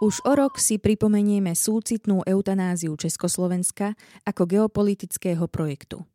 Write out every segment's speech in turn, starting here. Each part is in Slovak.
Už o rok si pripomenieme súcitnú eutanáziu Československa ako geopolitického projektu.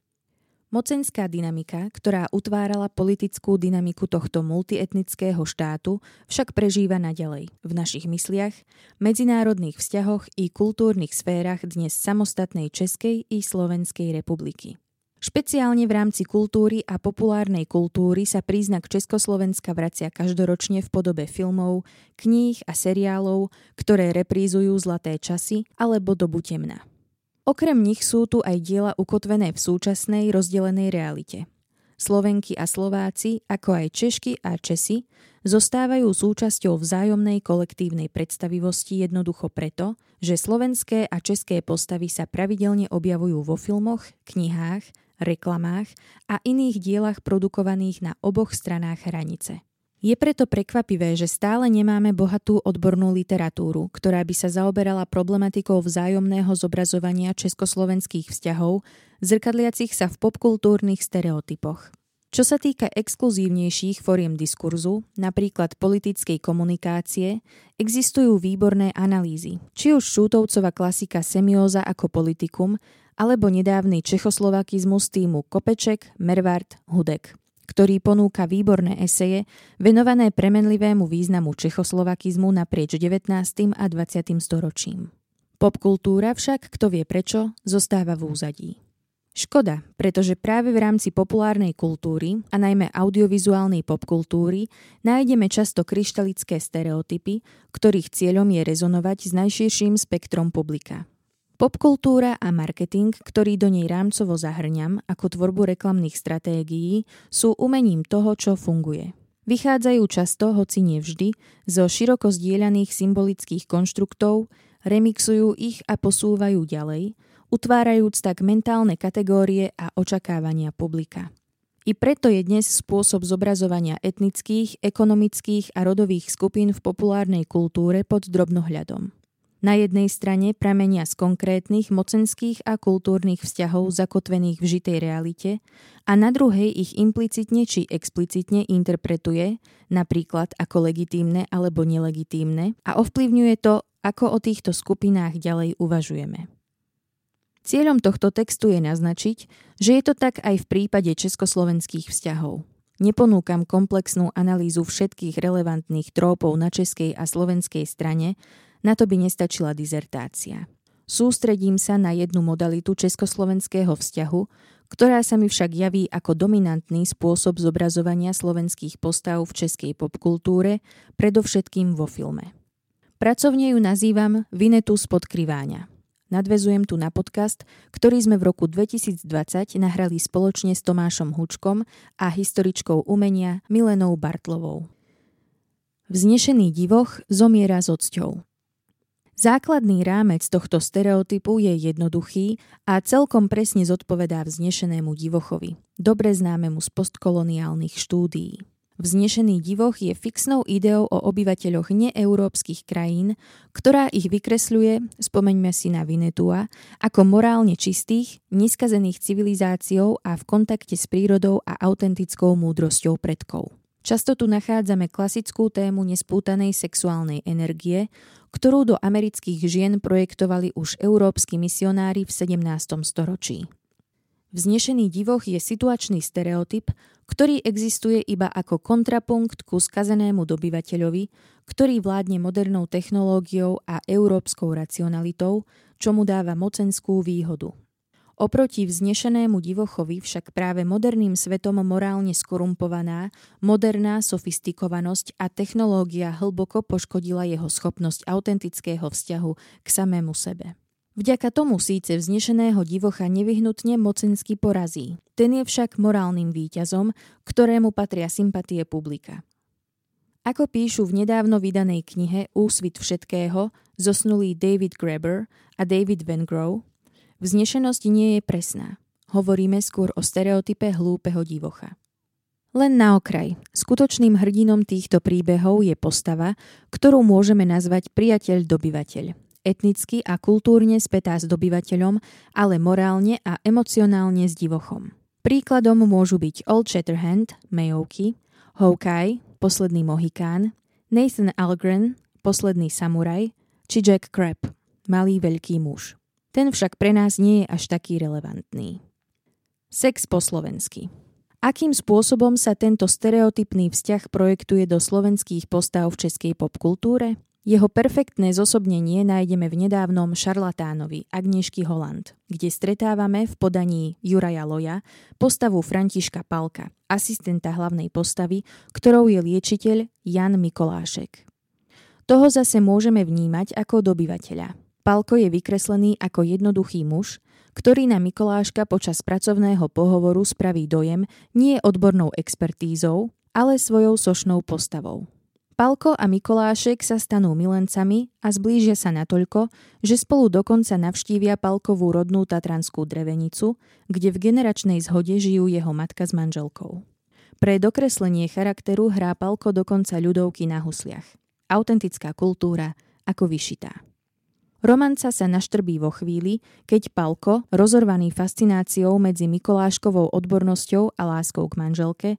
Mocenská dynamika, ktorá utvárala politickú dynamiku tohto multietnického štátu, však prežíva naďalej v našich mysliach, medzinárodných vzťahoch i kultúrnych sférach dnes samostatnej Českej i Slovenskej republiky. Špeciálne v rámci kultúry a populárnej kultúry sa príznak Československa vracia každoročne v podobe filmov, kníh a seriálov, ktoré reprízujú zlaté časy alebo dobu temna. Okrem nich sú tu aj diela ukotvené v súčasnej rozdelenej realite. Slovenky a Slováci, ako aj Češky a Česi, zostávajú súčasťou vzájomnej kolektívnej predstavivosti jednoducho preto, že slovenské a české postavy sa pravidelne objavujú vo filmoch, knihách, reklamách a iných dielach produkovaných na oboch stranách hranice. Je preto prekvapivé, že stále nemáme bohatú odbornú literatúru, ktorá by sa zaoberala problematikou vzájomného zobrazovania československých vzťahov, zrkadliacich sa v popkultúrnych stereotypoch. Čo sa týka exkluzívnejších foriem diskurzu, napríklad politickej komunikácie, existujú výborné analýzy, či už Šútovcova klasika Semióza ako politikum, alebo nedávny čechoslovakizmus týmu Kopeček, Mervart, Hudek ktorý ponúka výborné eseje venované premenlivému významu čechoslovakizmu naprieč 19. a 20. storočím. Popkultúra však, kto vie prečo, zostáva v úzadí. Škoda, pretože práve v rámci populárnej kultúry a najmä audiovizuálnej popkultúry nájdeme často kryštalické stereotypy, ktorých cieľom je rezonovať s najširším spektrom publika. Popkultúra a marketing, ktorý do nej rámcovo zahrňam ako tvorbu reklamných stratégií, sú umením toho, čo funguje. Vychádzajú často, hoci nevždy, zo široko zdieľaných symbolických konštruktov, remixujú ich a posúvajú ďalej, utvárajúc tak mentálne kategórie a očakávania publika. I preto je dnes spôsob zobrazovania etnických, ekonomických a rodových skupín v populárnej kultúre pod drobnohľadom. Na jednej strane pramenia z konkrétnych mocenských a kultúrnych vzťahov zakotvených v žitej realite a na druhej ich implicitne či explicitne interpretuje, napríklad ako legitímne alebo nelegitímne a ovplyvňuje to, ako o týchto skupinách ďalej uvažujeme. Cieľom tohto textu je naznačiť, že je to tak aj v prípade československých vzťahov. Neponúkam komplexnú analýzu všetkých relevantných trópov na českej a slovenskej strane, na to by nestačila dizertácia. Sústredím sa na jednu modalitu československého vzťahu, ktorá sa mi však javí ako dominantný spôsob zobrazovania slovenských postav v českej popkultúre, predovšetkým vo filme. Pracovne ju nazývam Vinetu spod kriváňa. Nadvezujem tu na podcast, ktorý sme v roku 2020 nahrali spoločne s Tomášom Hučkom a historičkou umenia Milenou Bartlovou. Vznešený divoch zomiera s odsťou. Základný rámec tohto stereotypu je jednoduchý a celkom presne zodpovedá vznešenému divochovi, dobre známemu z postkoloniálnych štúdií. Vznešený divoch je fixnou ideou o obyvateľoch neeurópskych krajín, ktorá ich vykresľuje, spomeňme si na Vinetua, ako morálne čistých, neskazených civilizáciou a v kontakte s prírodou a autentickou múdrosťou predkov. Často tu nachádzame klasickú tému nespútanej sexuálnej energie, ktorú do amerických žien projektovali už európsky misionári v 17. storočí. Vznešený divoch je situačný stereotyp, ktorý existuje iba ako kontrapunkt ku skazenému dobyvateľovi, ktorý vládne modernou technológiou a európskou racionalitou, čo mu dáva mocenskú výhodu. Oproti vznešenému divochovi však práve moderným svetom morálne skorumpovaná, moderná sofistikovanosť a technológia hlboko poškodila jeho schopnosť autentického vzťahu k samému sebe. Vďaka tomu síce vznešeného divocha nevyhnutne mocensky porazí. Ten je však morálnym výťazom, ktorému patria sympatie publika. Ako píšu v nedávno vydanej knihe Úsvit všetkého zosnulý David Graeber a David Van Grow, Vznešenosť nie je presná. Hovoríme skôr o stereotype hlúpeho divocha. Len na okraj. Skutočným hrdinom týchto príbehov je postava, ktorú môžeme nazvať priateľ dobyvateľ. Etnicky a kultúrne spätá s dobyvateľom, ale morálne a emocionálne s divochom. Príkladom môžu byť Old Shatterhand, Mayovky, Hawkeye, Posledný Mohikán, Nathan Algren, Posledný samuraj, či Jack Crab, Malý veľký muž. Ten však pre nás nie je až taký relevantný. Sex po slovensky. Akým spôsobom sa tento stereotypný vzťah projektuje do slovenských postav v českej popkultúre? Jeho perfektné zosobnenie nájdeme v nedávnom Šarlatánovi Agnieszky Holland, kde stretávame v podaní Juraja Loja postavu Františka Palka, asistenta hlavnej postavy, ktorou je liečiteľ Jan Mikolášek. Toho zase môžeme vnímať ako dobyvateľa. Palko je vykreslený ako jednoduchý muž, ktorý na Mikoláška počas pracovného pohovoru spraví dojem nie odbornou expertízou, ale svojou sošnou postavou. Palko a Mikolášek sa stanú milencami a zblížia sa natoľko, že spolu dokonca navštívia Palkovú rodnú tatranskú drevenicu, kde v generačnej zhode žijú jeho matka s manželkou. Pre dokreslenie charakteru hrá Palko dokonca ľudovky na husliach. Autentická kultúra ako vyšitá. Romanca sa naštrbí vo chvíli, keď Palko, rozorvaný fascináciou medzi Mikoláškovou odbornosťou a láskou k manželke,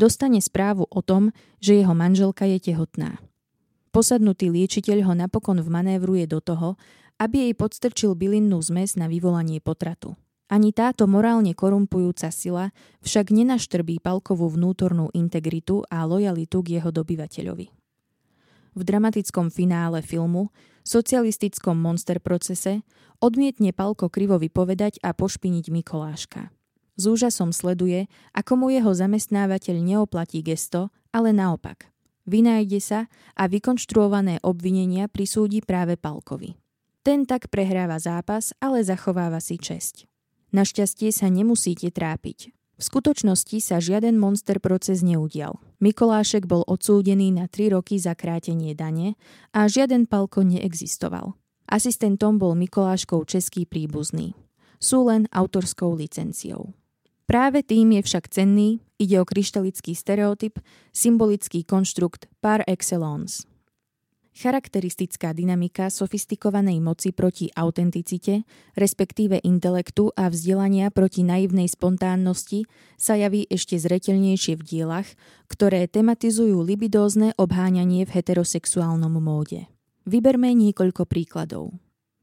dostane správu o tom, že jeho manželka je tehotná. Posadnutý liečiteľ ho napokon vmanévruje do toho, aby jej podstrčil bylinnú zmes na vyvolanie potratu. Ani táto morálne korumpujúca sila však nenaštrbí Palkovú vnútornú integritu a lojalitu k jeho dobyvateľovi. V dramatickom finále filmu socialistickom monster procese odmietne Palko krivo vypovedať a pošpiniť Mikoláška. S úžasom sleduje, ako mu jeho zamestnávateľ neoplatí gesto, ale naopak. Vynájde sa a vykonštruované obvinenia prisúdi práve Palkovi. Ten tak prehráva zápas, ale zachováva si česť. Našťastie sa nemusíte trápiť. V skutočnosti sa žiaden monster proces neudial. Mikolášek bol odsúdený na 3 roky za krátenie dane a žiaden palko neexistoval. Asistentom bol Mikoláškov český príbuzný. Sú len autorskou licenciou. Práve tým je však cenný, ide o kryštalický stereotyp, symbolický konštrukt par excellence. Charakteristická dynamika sofistikovanej moci proti autenticite, respektíve intelektu a vzdelania proti naivnej spontánnosti sa javí ešte zretelnejšie v dielach, ktoré tematizujú libidózne obháňanie v heterosexuálnom móde. Vyberme niekoľko príkladov.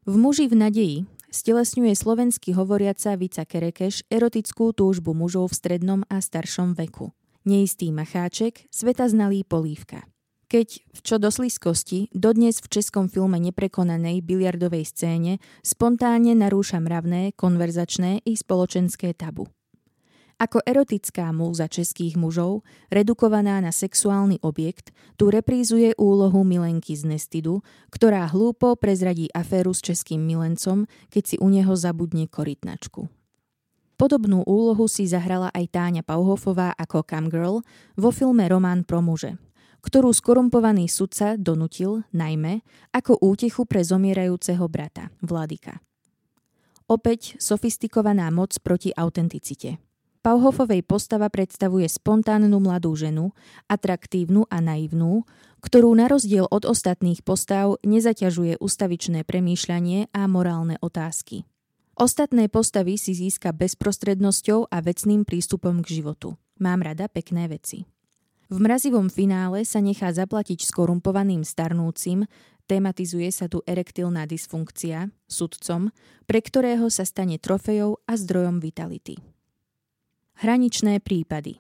V muži v nadeji stelesňuje slovensky hovoriaca Vica Kerekeš erotickú túžbu mužov v strednom a staršom veku. Neistý macháček, sveta znalý polívka keď v čo do sliskosti dodnes v českom filme neprekonanej biliardovej scéne spontánne narúša mravné, konverzačné i spoločenské tabu. Ako erotická múza českých mužov, redukovaná na sexuálny objekt, tu reprízuje úlohu milenky z Nestidu, ktorá hlúpo prezradí aféru s českým milencom, keď si u neho zabudne korytnačku. Podobnú úlohu si zahrala aj Táňa Pauhofová ako Camgirl vo filme Román pro muže – ktorú skorumpovaný sudca donutil najmä ako útechu pre zomierajúceho brata, Vladika. Opäť sofistikovaná moc proti autenticite. Pauhofovej postava predstavuje spontánnu mladú ženu, atraktívnu a naivnú, ktorú na rozdiel od ostatných postav nezaťažuje ustavičné premýšľanie a morálne otázky. Ostatné postavy si získa bezprostrednosťou a vecným prístupom k životu. Mám rada pekné veci. V mrazivom finále sa nechá zaplatiť skorumpovaným starnúcim, tematizuje sa tu erektilná dysfunkcia, sudcom, pre ktorého sa stane trofejou a zdrojom vitality. Hraničné prípady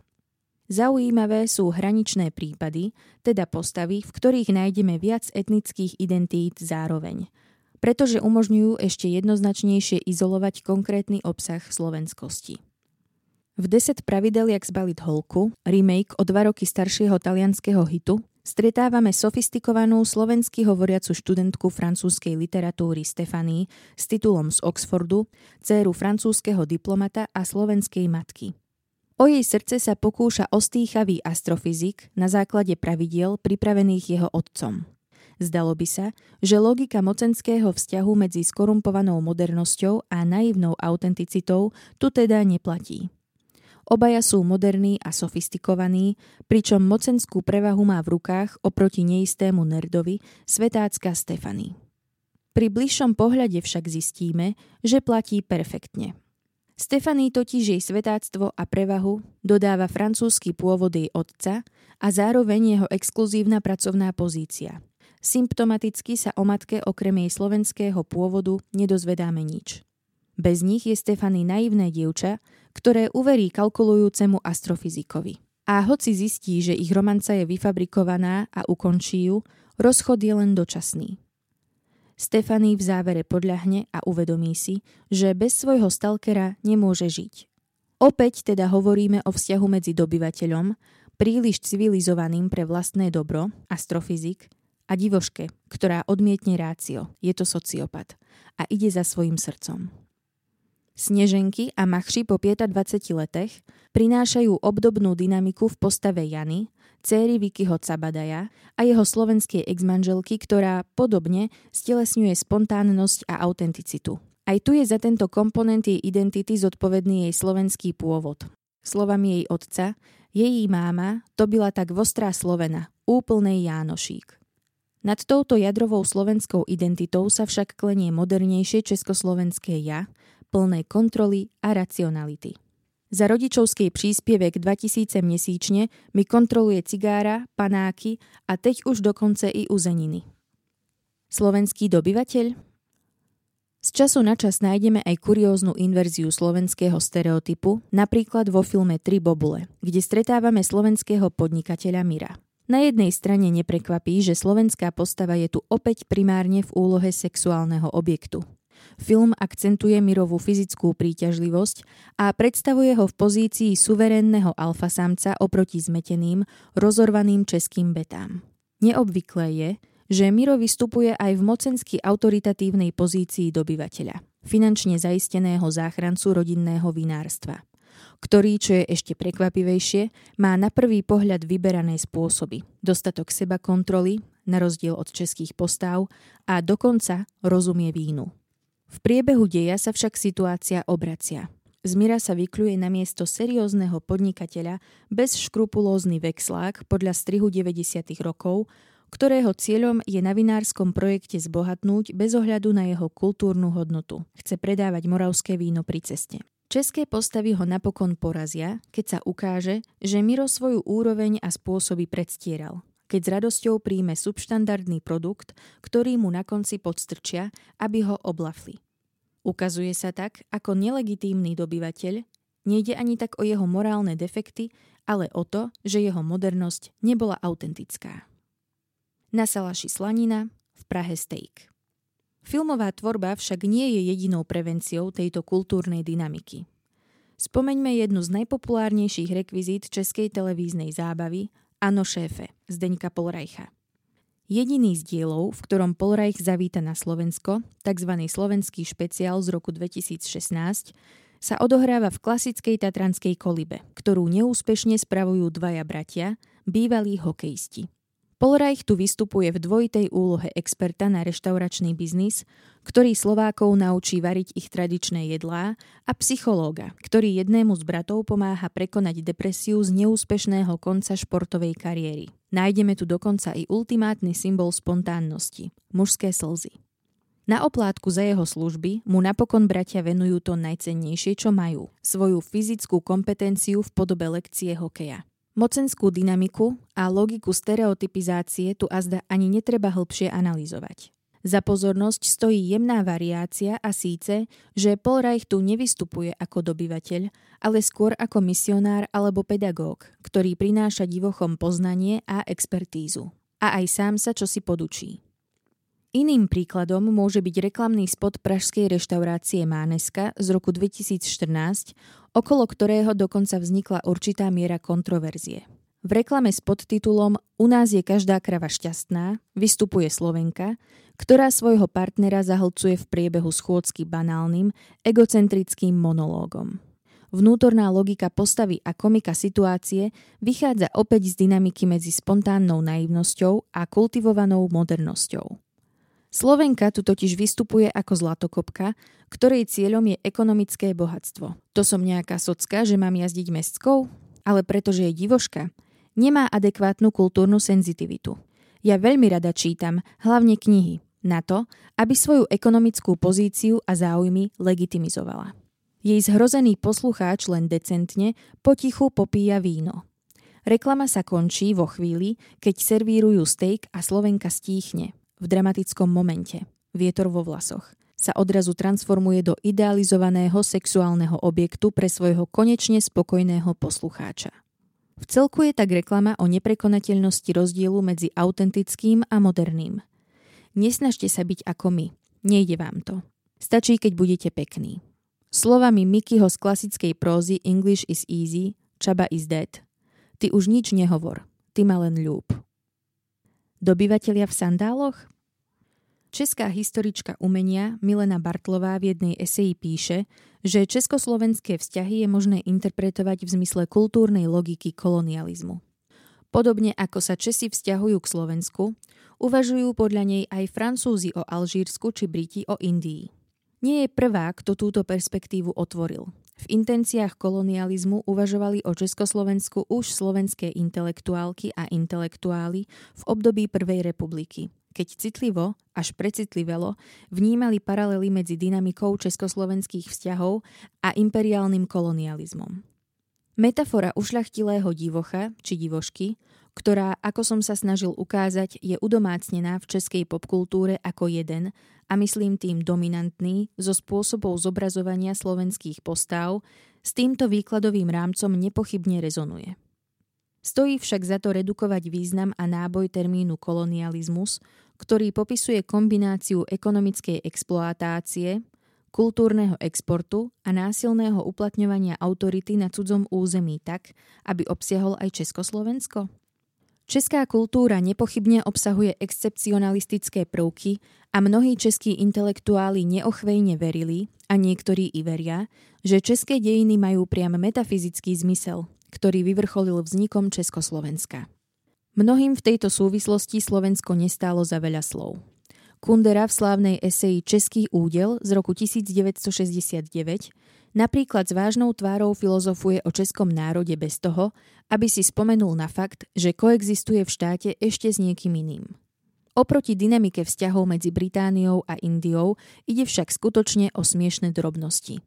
Zaujímavé sú hraničné prípady, teda postavy, v ktorých nájdeme viac etnických identít zároveň, pretože umožňujú ešte jednoznačnejšie izolovať konkrétny obsah slovenskosti. V 10 pravidel, jak zbaliť holku, remake o dva roky staršieho talianského hitu, stretávame sofistikovanú slovensky hovoriacu študentku francúzskej literatúry Stefanii s titulom z Oxfordu, dceru francúzskeho diplomata a slovenskej matky. O jej srdce sa pokúša ostýchavý astrofyzik na základe pravidiel pripravených jeho otcom. Zdalo by sa, že logika mocenského vzťahu medzi skorumpovanou modernosťou a naivnou autenticitou tu teda neplatí. Obaja sú moderní a sofistikovaní, pričom mocenskú prevahu má v rukách oproti neistému nerdovi svetácka Stefany. Pri bližšom pohľade však zistíme, že platí perfektne. Stefany totiž jej svetáctvo a prevahu dodáva francúzsky pôvod jej otca a zároveň jeho exkluzívna pracovná pozícia. Symptomaticky sa o matke okrem jej slovenského pôvodu nedozvedáme nič. Bez nich je Stefany naivné dievča, ktoré uverí kalkulujúcemu astrofyzikovi. A hoci zistí, že ich romanca je vyfabrikovaná a ukončí ju, rozchod je len dočasný. Stefany v závere podľahne a uvedomí si, že bez svojho stalkera nemôže žiť. Opäť teda hovoríme o vzťahu medzi dobyvateľom, príliš civilizovaným pre vlastné dobro, astrofyzik, a divoške, ktorá odmietne rácio, je to sociopat a ide za svojim srdcom. Sneženky a Machši po 25 letech prinášajú obdobnú dynamiku v postave Jany, céry Vikyho Cabadaja a jeho slovenskej exmanželky, ktorá podobne stelesňuje spontánnosť a autenticitu. Aj tu je za tento komponent jej identity zodpovedný jej slovenský pôvod. Slovami jej otca, jej máma to byla tak vostrá Slovena, úplnej Jánošík. Nad touto jadrovou slovenskou identitou sa však klenie modernejšie československé ja, plné kontroly a racionality. Za rodičovský príspievek 2000 mesíčne mi kontroluje cigára, panáky a teď už dokonce i uzeniny. Slovenský dobyvateľ? Z času na čas nájdeme aj kurióznu inverziu slovenského stereotypu, napríklad vo filme Tri bobule, kde stretávame slovenského podnikateľa Mira. Na jednej strane neprekvapí, že slovenská postava je tu opäť primárne v úlohe sexuálneho objektu. Film akcentuje Mirovú fyzickú príťažlivosť a predstavuje ho v pozícii suverénneho alfasamca oproti zmeteným, rozorvaným českým betám. Neobvyklé je, že Miro vystupuje aj v mocensky autoritatívnej pozícii dobyvateľa, finančne zaisteného záchrancu rodinného vinárstva ktorý, čo je ešte prekvapivejšie, má na prvý pohľad vyberané spôsoby. Dostatok seba kontroly, na rozdiel od českých postáv, a dokonca rozumie vínu. V priebehu deja sa však situácia obracia. Z Mira sa vykľuje na miesto seriózneho podnikateľa bez škrupulózny vexlák podľa strihu 90. rokov, ktorého cieľom je na vinárskom projekte zbohatnúť bez ohľadu na jeho kultúrnu hodnotu. Chce predávať moravské víno pri ceste. České postavy ho napokon porazia, keď sa ukáže, že Miro svoju úroveň a spôsoby predstieral keď s radosťou príjme subštandardný produkt, ktorý mu na konci podstrčia, aby ho oblafli. Ukazuje sa tak, ako nelegitímny dobyvateľ, nejde ani tak o jeho morálne defekty, ale o to, že jeho modernosť nebola autentická. Na Salaši slanina, v Prahe steak. Filmová tvorba však nie je jedinou prevenciou tejto kultúrnej dynamiky. Spomeňme jednu z najpopulárnejších rekvizít českej televíznej zábavy Ano šéfe, Zdeňka Polrajcha. Jediný z dielov, v ktorom Polreich zavíta na Slovensko, tzv. slovenský špeciál z roku 2016, sa odohráva v klasickej tatranskej kolibe, ktorú neúspešne spravujú dvaja bratia, bývalí hokejisti. Polreich tu vystupuje v dvojitej úlohe experta na reštauračný biznis, ktorý Slovákov naučí variť ich tradičné jedlá a psychológa, ktorý jednému z bratov pomáha prekonať depresiu z neúspešného konca športovej kariéry. Nájdeme tu dokonca i ultimátny symbol spontánnosti – mužské slzy. Na oplátku za jeho služby mu napokon bratia venujú to najcennejšie, čo majú – svoju fyzickú kompetenciu v podobe lekcie hokeja. Mocenskú dynamiku a logiku stereotypizácie tu azda ani netreba hĺbšie analyzovať. Za pozornosť stojí jemná variácia a síce, že Paul Reich tu nevystupuje ako dobyvateľ, ale skôr ako misionár alebo pedagóg, ktorý prináša divochom poznanie a expertízu. A aj sám sa čosi podučí. Iným príkladom môže byť reklamný spot pražskej reštaurácie Máneska z roku 2014 okolo ktorého dokonca vznikla určitá miera kontroverzie. V reklame s podtitulom U nás je každá krava šťastná vystupuje Slovenka, ktorá svojho partnera zahlcuje v priebehu schôdzky banálnym, egocentrickým monológom. Vnútorná logika postavy a komika situácie vychádza opäť z dynamiky medzi spontánnou naivnosťou a kultivovanou modernosťou. Slovenka tu totiž vystupuje ako zlatokopka, ktorej cieľom je ekonomické bohatstvo. To som nejaká socka, že mám jazdiť mestskou? Ale pretože je divoška, nemá adekvátnu kultúrnu senzitivitu. Ja veľmi rada čítam, hlavne knihy, na to, aby svoju ekonomickú pozíciu a záujmy legitimizovala. Jej zhrozený poslucháč len decentne potichu popíja víno. Reklama sa končí vo chvíli, keď servírujú steak a Slovenka stíchne. V dramatickom momente. Vietor vo vlasoch sa odrazu transformuje do idealizovaného sexuálneho objektu pre svojho konečne spokojného poslucháča. V celku je tak reklama o neprekonateľnosti rozdielu medzi autentickým a moderným. Nesnažte sa byť ako my. Nejde vám to. Stačí, keď budete pekní. Slovami Mikyho z klasickej prózy English is easy, Čaba is dead. Ty už nič nehovor, ty ma len ľúb. Dobyvatelia v sandáloch? Česká historička umenia Milena Bartlová v jednej eseji píše, že československé vzťahy je možné interpretovať v zmysle kultúrnej logiky kolonializmu. Podobne ako sa Česi vzťahujú k Slovensku, uvažujú podľa nej aj Francúzi o Alžírsku či Briti o Indii. Nie je prvá, kto túto perspektívu otvoril. V intenciách kolonializmu uvažovali o Československu už slovenské intelektuálky a intelektuáli v období Prvej republiky, keď citlivo, až precitlivelo, vnímali paralely medzi dynamikou československých vzťahov a imperiálnym kolonializmom. Metafora ušľachtilého divocha či divošky, ktorá, ako som sa snažil ukázať, je udomácnená v českej popkultúre ako jeden, a myslím tým dominantný, zo spôsobov zobrazovania slovenských postav, s týmto výkladovým rámcom nepochybne rezonuje. Stojí však za to redukovať význam a náboj termínu kolonializmus, ktorý popisuje kombináciu ekonomickej exploatácie, kultúrneho exportu a násilného uplatňovania autority na cudzom území tak, aby obsiahol aj Československo? Česká kultúra nepochybne obsahuje excepcionalistické prvky a mnohí českí intelektuáli neochvejne verili, a niektorí i veria, že české dejiny majú priam metafyzický zmysel, ktorý vyvrcholil vznikom Československa. Mnohým v tejto súvislosti Slovensko nestálo za veľa slov. Kundera v slávnej eseji Český údel z roku 1969 Napríklad s vážnou tvárou filozofuje o českom národe bez toho, aby si spomenul na fakt, že koexistuje v štáte ešte s niekým iným. Oproti dynamike vzťahov medzi Britániou a Indiou ide však skutočne o smiešne drobnosti.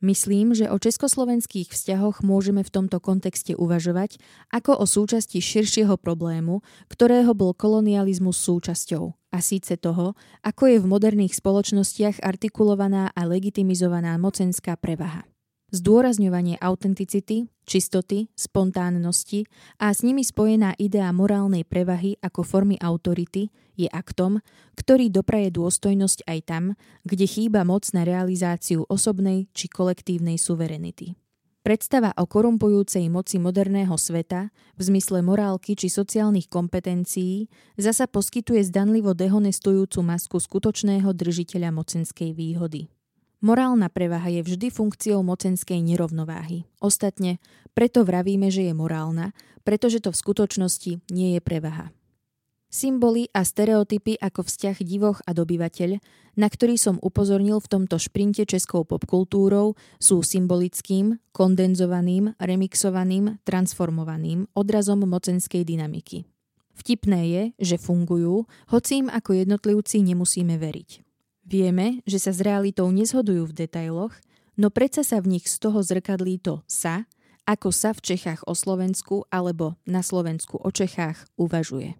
Myslím, že o československých vzťahoch môžeme v tomto kontexte uvažovať ako o súčasti širšieho problému, ktorého bol kolonializmus súčasťou, a síce toho, ako je v moderných spoločnostiach artikulovaná a legitimizovaná mocenská prevaha. Zdôrazňovanie autenticity, čistoty, spontánnosti a s nimi spojená idea morálnej prevahy ako formy autority je aktom, ktorý dopraje dôstojnosť aj tam, kde chýba moc na realizáciu osobnej či kolektívnej suverenity. Predstava o korumpujúcej moci moderného sveta v zmysle morálky či sociálnych kompetencií zasa poskytuje zdanlivo dehonestujúcu masku skutočného držiteľa mocenskej výhody. Morálna prevaha je vždy funkciou mocenskej nerovnováhy. Ostatne, preto vravíme, že je morálna, pretože to v skutočnosti nie je prevaha. Symboly a stereotypy ako vzťah divoch a dobyvateľ, na ktorý som upozornil v tomto šprinte českou popkultúrou, sú symbolickým, kondenzovaným, remixovaným, transformovaným odrazom mocenskej dynamiky. Vtipné je, že fungujú, hoci im ako jednotlivci nemusíme veriť. Vieme, že sa s realitou nezhodujú v detailoch, no predsa sa v nich z toho zrkadlí to sa, ako sa v Čechách o Slovensku alebo na Slovensku o Čechách uvažuje.